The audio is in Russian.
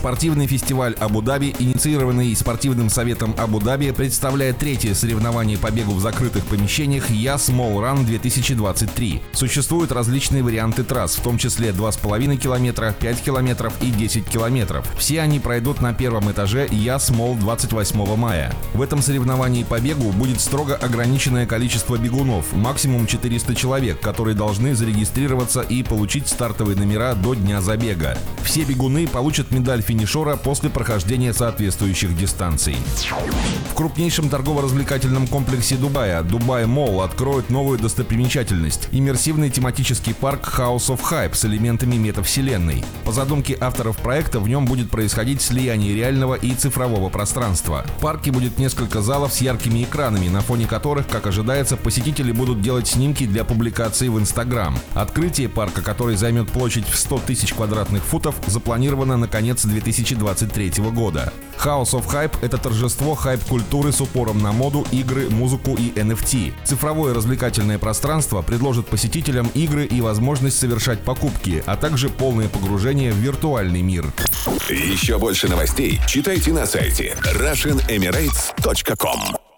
Спортивный фестиваль Абу-Даби, инициированный спортивным советом Абу-Даби, представляет третье соревнование по бегу в закрытых помещениях Я Small Run 2023. Существуют различные варианты трасс, в том числе 2,5 километра, 5 километров и 10 километров. Все они пройдут на первом этаже Я Small 28 мая. В этом соревновании по бегу будет строго ограниченное количество бегунов, максимум 400 человек, которые должны зарегистрироваться и получить стартовые номера до дня забега. Все бегуны получат медаль финишера после прохождения соответствующих дистанций. В крупнейшем торгово-развлекательном комплексе Дубая Dubai Mall откроет новую достопримечательность – иммерсивный тематический парк House of Hype с элементами метавселенной. По задумке авторов проекта в нем будет происходить слияние реального и цифрового пространства. В парке будет несколько залов с яркими экранами, на фоне которых, как ожидается, посетители будут делать снимки для публикации в Инстаграм. Открытие парка, который займет площадь в 100 тысяч квадратных футов, запланировано на конец 2020 2023 года. House of Hype — это торжество хайп-культуры с упором на моду, игры, музыку и NFT. Цифровое развлекательное пространство предложит посетителям игры и возможность совершать покупки, а также полное погружение в виртуальный мир. Еще больше новостей читайте на сайте RussianEmirates.com